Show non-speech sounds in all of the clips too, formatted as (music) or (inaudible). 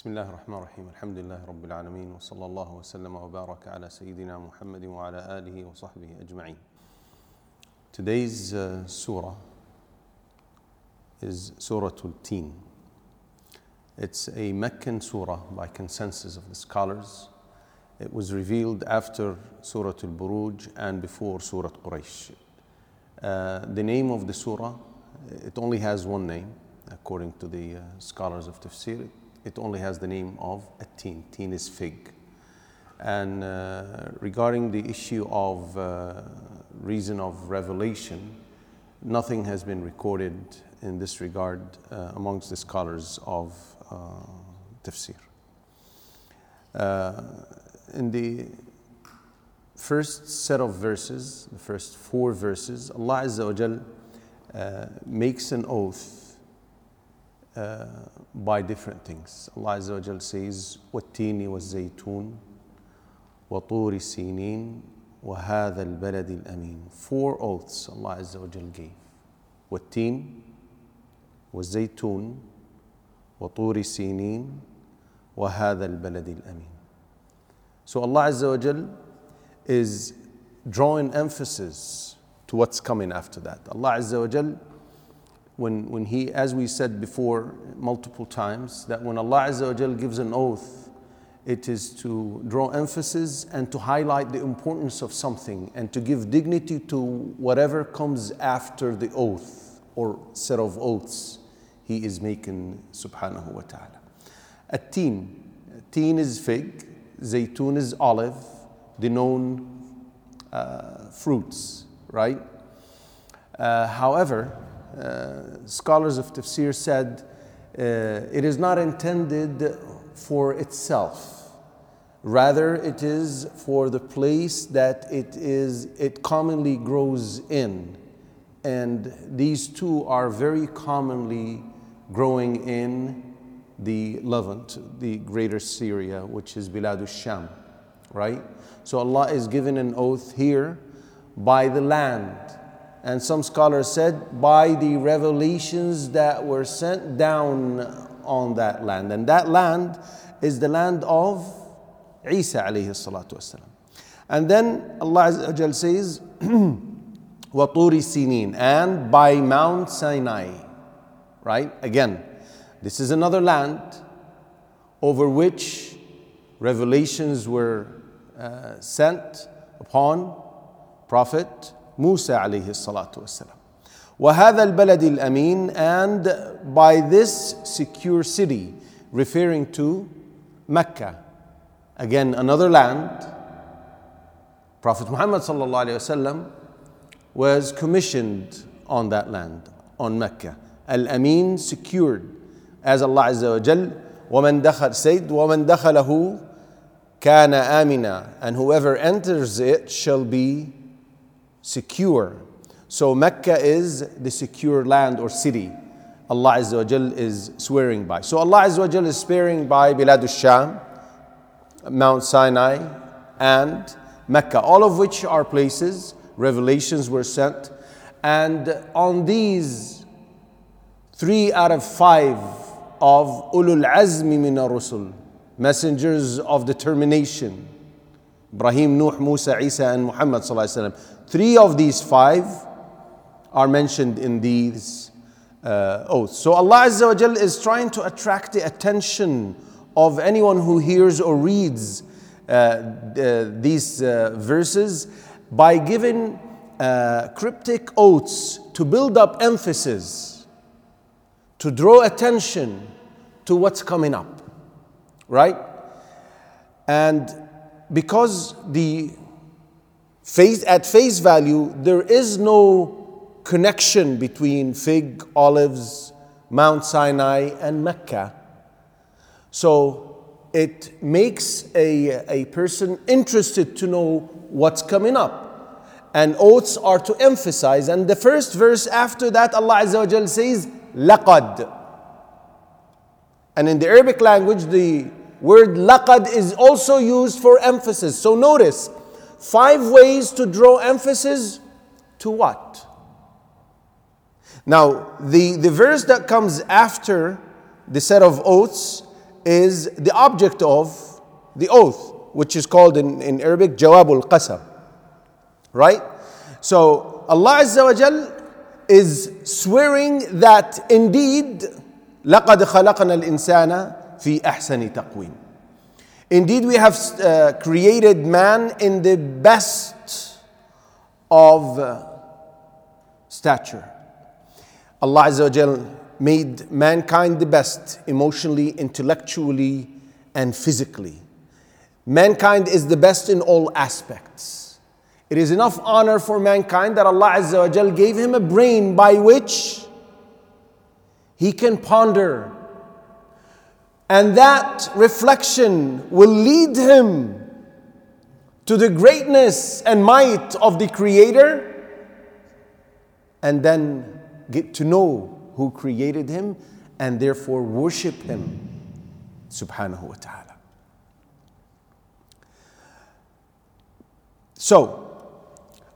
بسم الله الرحمن الرحيم الحمد لله رب العالمين وصلى الله وسلم وبارك على سيدنا محمد وعلى آله وصحبه أجمعين Today's uh, surah is Surah Al-Teen. It's a Meccan surah by consensus of the scholars. It was revealed after Surah Al-Buruj and before Surah Quraysh. Uh, the name of the surah, it only has one name, according to the uh, scholars of tafsir. It only has the name of a teen. Teen is fig. And uh, regarding the issue of uh, reason of revelation, nothing has been recorded in this regard uh, amongst the scholars of uh, tafsir. Uh, in the first set of verses, the first four verses, Allah Azza wa Jal uh, makes an oath uh, by different things. Allah Azza wa Jal says, وَالتِّينِ وَالزَّيْتُونِ وَطُورِ السِّينِينَ وَهَذَا الْبَلَدِ الْأَمِينَ Four oaths Allah Azza wa Jal gave. وَالتِّينِ وَالزَّيْتُونِ وَطُورِ السِّينِينَ وَهَذَا الْبَلَدِ الْأَمِينَ So Allah Azza wa Jal is drawing emphasis to what's coming after that. Allah Azza wa Jal, when, when He, as we said before multiple times, that when Allah Azza wa gives an oath, it is to draw emphasis and to highlight the importance of something and to give dignity to whatever comes after the oath or set of oaths He is making, subhanahu wa ta'ala. A teen, is fig, zaytun is olive, the known uh, fruits, right? Uh, however, scholars of tafsir said uh, it is not intended for itself. Rather, it is for the place that it is it commonly grows in. And these two are very commonly growing in the Levant, the greater Syria, which is Bilad sham right? So Allah is giving an oath here by the land and some scholars said by the revelations that were sent down on that land. And that land is the land of Isa alayhi salatu wasalam. And then Allah Azza says, (clears throat) Waturi Sinin, and by Mount Sinai. Right? Again, this is another land over which revelations were uh, sent upon Prophet Musa alayhi salatu wasalam. وهذا البلد الأمين and by this secure city referring to Mecca again another land Prophet Muhammad sallallahu alayhi wasallam was commissioned on that land on Mecca Al-Amin secured as Allah Azza wa Jal ومن دخل said ومن دخله كان آمنا and whoever enters it shall be secure. So Mecca is the secure land or city. Allah Azza wa Jal is swearing by. So Allah Azza wa Jal is swearing by Bilad al-Sham Mount Sinai and Mecca all of which are places revelations were sent. And on these three out of five of ulul azmi min rusul messengers of determination Ibrahim, Nuh, Musa, Isa, and Muhammad. Three of these five are mentioned in these uh, oaths. So Allah Azza is trying to attract the attention of anyone who hears or reads uh, uh, these verses by giving uh, cryptic oaths to build up emphasis, to draw attention to what's coming up right? And because the face at face value, there is no connection between fig, olives, Mount Sinai, and Mecca. So it makes a, a person interested to know what's coming up. And oaths are to emphasize. And the first verse after that, Allah Azza wa Jal says, لَقَدْ. And in the Arabic language, the word laqad is also used for emphasis. So notice, five ways to draw emphasis to what? Now, the, the verse that comes after the set of oaths is the object of the oath, which is called in, in Arabic Jawabul Qasam. Right? So Allah Azza wa Jal is swearing that indeed لقد خلقنا الإنسان fi ahsani taqwim. Indeed, we have uh, created man in the best of uh, stature. Allah Azza wa made mankind the best emotionally, intellectually, and physically. Mankind is the best in all aspects. It is enough honor for mankind that Allah Azza wa gave him a brain by which he can ponder and that reflection will lead him to the greatness and might of the Creator and then get to know who created him and therefore worship him subhanahu wa ta'ala. So,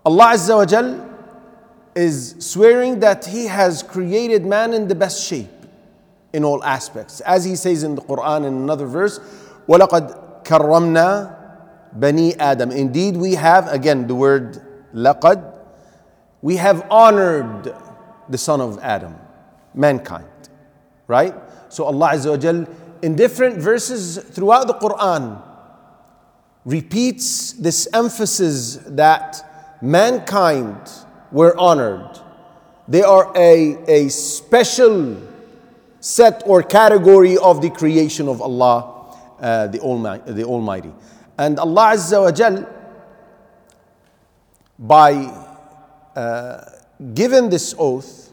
Allah Azza wa Jal is swearing that He has created man in the best shape in all aspects. As He says in the Quran in another verse, وَلَقَدْ كَرَّمْنَا بَنِي Adam. Indeed, we have, again, the word لَقَدْ, we have honored the son of Adam mankind. Right? So Allah Azza wa Jal, in different verses throughout the Quran, repeats this emphasis that mankind were honored. They are a, a special set or category of the creation of Allah, uh, the, Almighty, the Almighty. And Allah Azza wa Jal, by uh, giving this oath,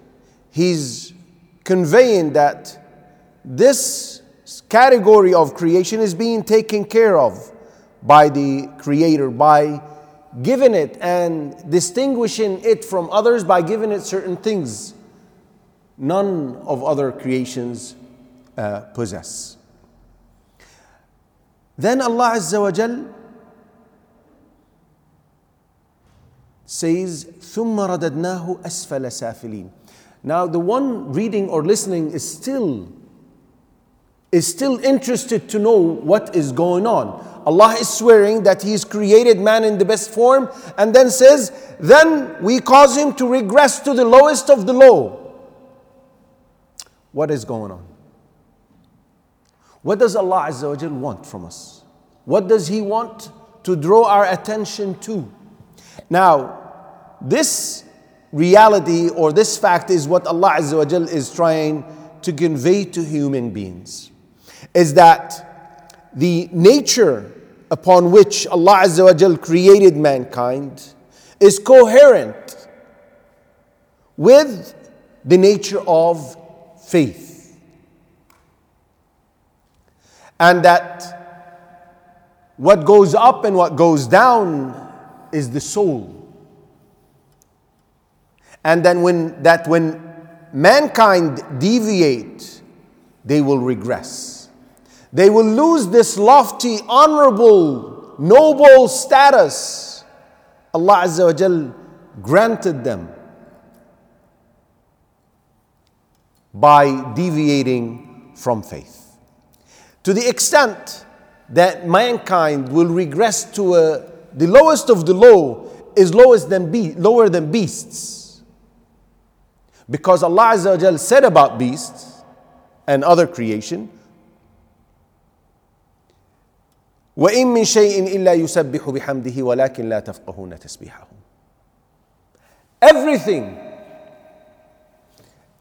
He's conveying that this category of creation is being taken care of by the Creator, by giving it and distinguishing it from others by giving it certain things none of other creations uh, possess. Then Allah Azza wa Jal says, ثُمَّ رَدَدْنَاهُ أَسْفَلَ سَافِلِينَ Now the one reading or listening is still is still interested to know what is going on. Allah is swearing that He's created man in the best form and then says, Then we cause him to regress to the lowest of the low. What is going on? What does Allah Azza wa want from us? What does He want to draw our attention to? Now, this reality or this fact is what Allah Azza wa is trying to convey to human beings is that the nature upon which Allah Azza wa created mankind is coherent with the nature of faith. And that what goes up and what goes down is the soul. And then when that when mankind deviate, they will regress. They will lose this lofty, honorable, noble status Allah Azza wa Jal granted them by deviating from faith. To the extent that mankind will regress to a, the lowest of the low is lowest than be, lower than beasts because Allah Azza wa Jal said about beasts and other creation, وإن من شيء إلا يسبح بحمده ولكن لا تفقهون تسبيحهم. Everything,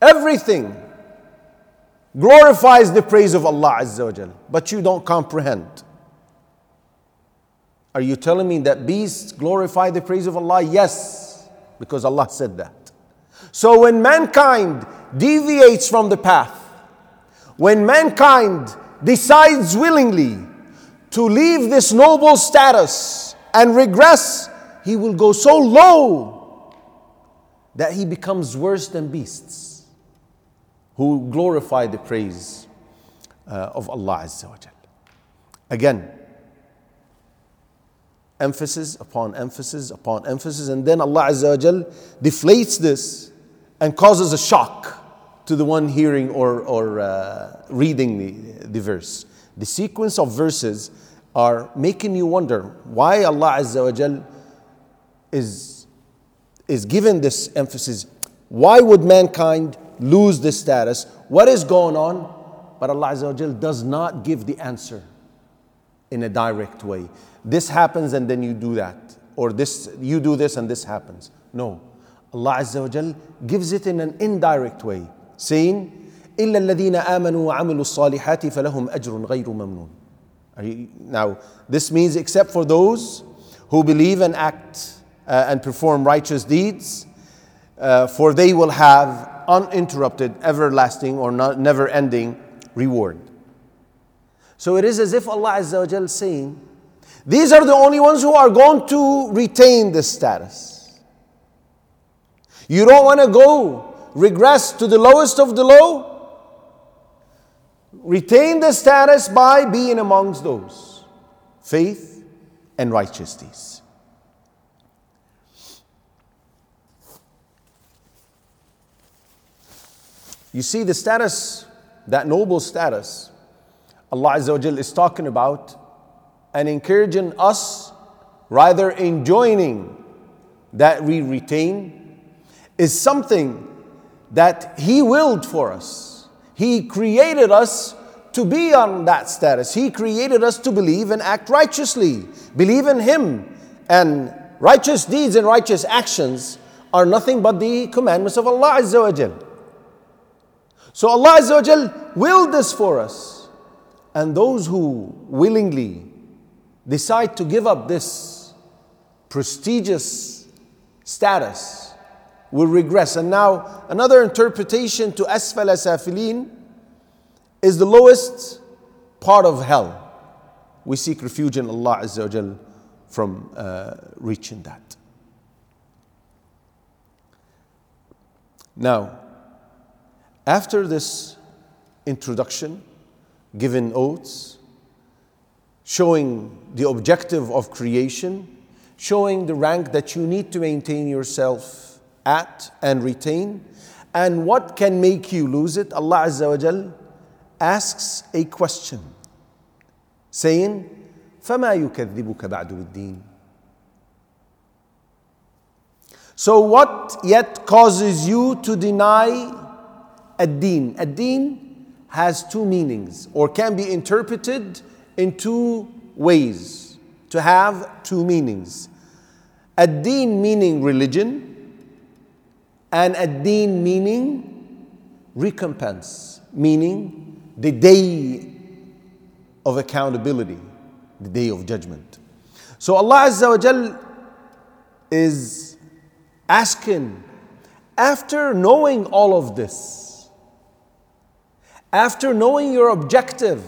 everything glorifies the praise of Allah Azza wa Jal, but you don't comprehend. Are you telling me that beasts glorify the praise of Allah? Yes, because Allah said that. So when mankind deviates from the path, when mankind decides willingly to leave this noble status and regress, he will go so low that he becomes worse than beasts who glorify the praise uh, of Allah Azza wa Jal. Again, emphasis upon emphasis upon emphasis, and then Allah Azza wa Jal deflates this and causes a shock to the one hearing or, or uh, reading the, the verse. The sequence of verses are making you wonder why Allah Azza wa Jal is, is given this emphasis. Why would mankind lose this status? What is going on? But Allah Azza wa Jal does not give the answer in a direct way. This happens and then you do that. Or this you do this and this happens. No. Allah Azza wa Jal gives it in an indirect way, saying, إلا الذين آمنوا وعملوا الصالحات فلهم أجر غير ممنون. Now, this means except for those who believe and act uh, and perform righteous deeds, uh, for they will have uninterrupted, everlasting, or never ending reward. So it is as if Allah Azza wa saying, These are the only ones who are going to retain this status. You don't want to go regress to the lowest of the low? retain the status by being amongst those faith and righteous deeds. You see, the status, that noble status, Allah Azza is talking about and encouraging us, rather enjoining that we retain, is something that He willed for us. He created us to be on that status. He created us to believe and act righteously, believe in Him. And righteous deeds and righteous actions are nothing but the commandments of Allah Azza wa Jal. So Allah Azza willed this for us. And those who willingly decide to give up this prestigious status will regress. And now, another interpretation to asfala safilin is the lowest part of hell. We seek refuge in Allah Azza from uh, reaching that. Now, after this introduction, given oaths, showing the objective of creation, showing the rank that you need to maintain yourself at and retain, and what can make you lose it, Allah Azza wa Jal asks a question, saying, فَمَا يُكَذِّبُكَ بَعْدُ بِالدِّينِ So what yet causes you to deny ad-deen? Ad-deen has two meanings or can be interpreted in two ways to have two meanings. Ad-deen meaning religion and ad-din meaning recompense, meaning the day of accountability, the day of judgment. So Allah Azza wa Jal is asking, after knowing all of this, after knowing your objective,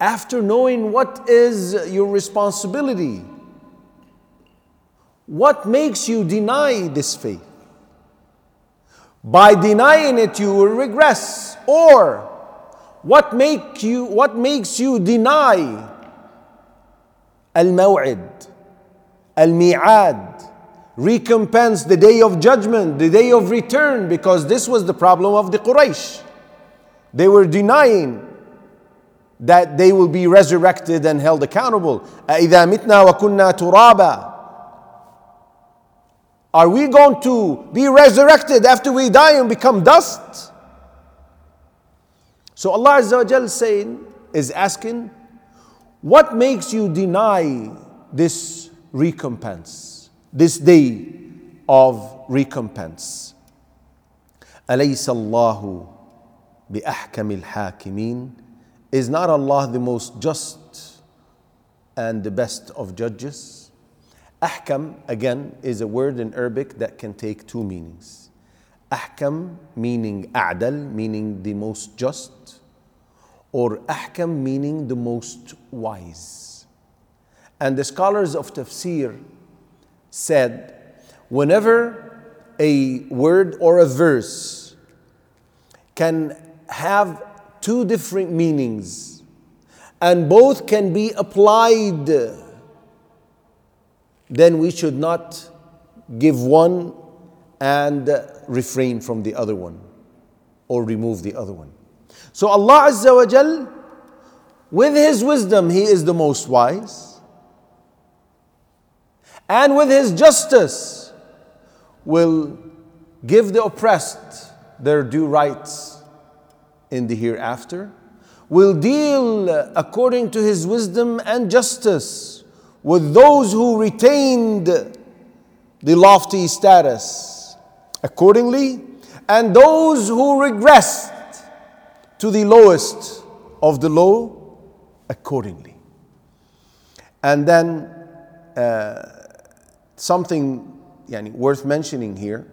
after knowing what is your responsibility, what makes you deny this faith? By denying it, you will regress. Or what make you what makes you deny al-maw'id, al-mi'ad, recompense the day of judgment, the day of return, because this was the problem of the Quraysh. They were denying that they will be resurrected and held accountable. أَإِذَا مِتْنَا وَكُنَّا تُرَابًا are we going to be resurrected after we die and become dust? So Allah Azza wa Jal saying, is asking, what makes you deny this recompense, this day of recompense? أليس الله بأحكم الحاكمين? Is not Allah the most just and the best of judges? Ahkam, again, is a word in Arabic that can take two meanings. Ahkam meaning a'dal, meaning the most just, or ahkam meaning the most wise. And the scholars of tafsir said, whenever a word or a verse can have two different meanings, and both can be applied then we should not give one and refrain from the other one or remove the other one. So Allah Azza wa Jal with his wisdom, he is the most wise. And with his justice, will give the oppressed their due rights in the hereafter, will deal according to his wisdom and justice with those who retained the lofty status accordingly, and those who regressed to the lowest of the low accordingly. And then uh, something yani, worth mentioning here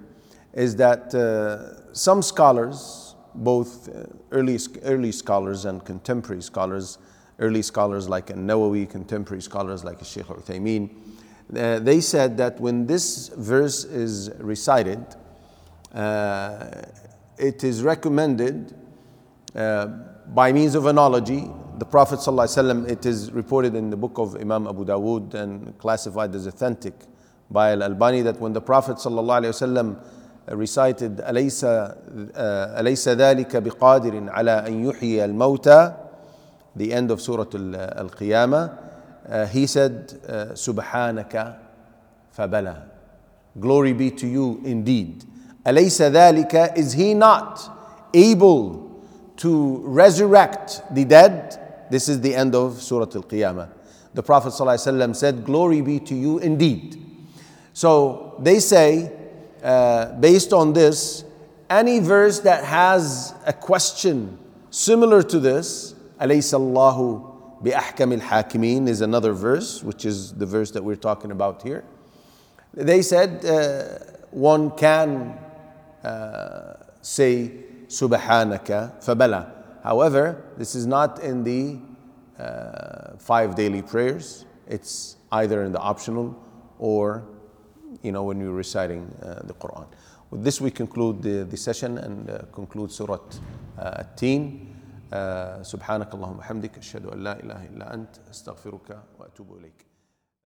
is that uh, some scholars, both uh, early, early scholars and contemporary scholars, early scholars like Nawawi, contemporary scholars like Sheikh Uthaymeen, uh, they said that when this verse is recited, uh, it is recommended uh, by means of analogy. The Prophet ﷺ, it is reported in the book of Imam Abu Dawood and classified as authentic by Al Albani that when the Prophet ﷺ recited أليس أليس ذلك بقادر على أن يحيي الموتى the end of Surah Al-Qiyamah uh, he said uh, سبحانك فبلى glory be to you indeed أليس ذلك is he not able to resurrect the dead this is the end of Surah Al-Qiyamah the Prophet ﷺ said glory be to you indeed so they say uh, based on this, any verse that has a question similar to this, أليس الله بأحكم الحاكمين is another verse, which is the verse that we're talking about here. They said uh, one can uh, say Subhanaka fabala. However, this is not in the uh, five daily prayers. It's either in the optional or you know, when you're reciting uh, the Quran. With this, we conclude the, the session and uh, conclude Surah uh, At-Teen. سبحانك اللهم وبحمدك أشهد أن لا إله إلا أنت أستغفرك وأتوب إليك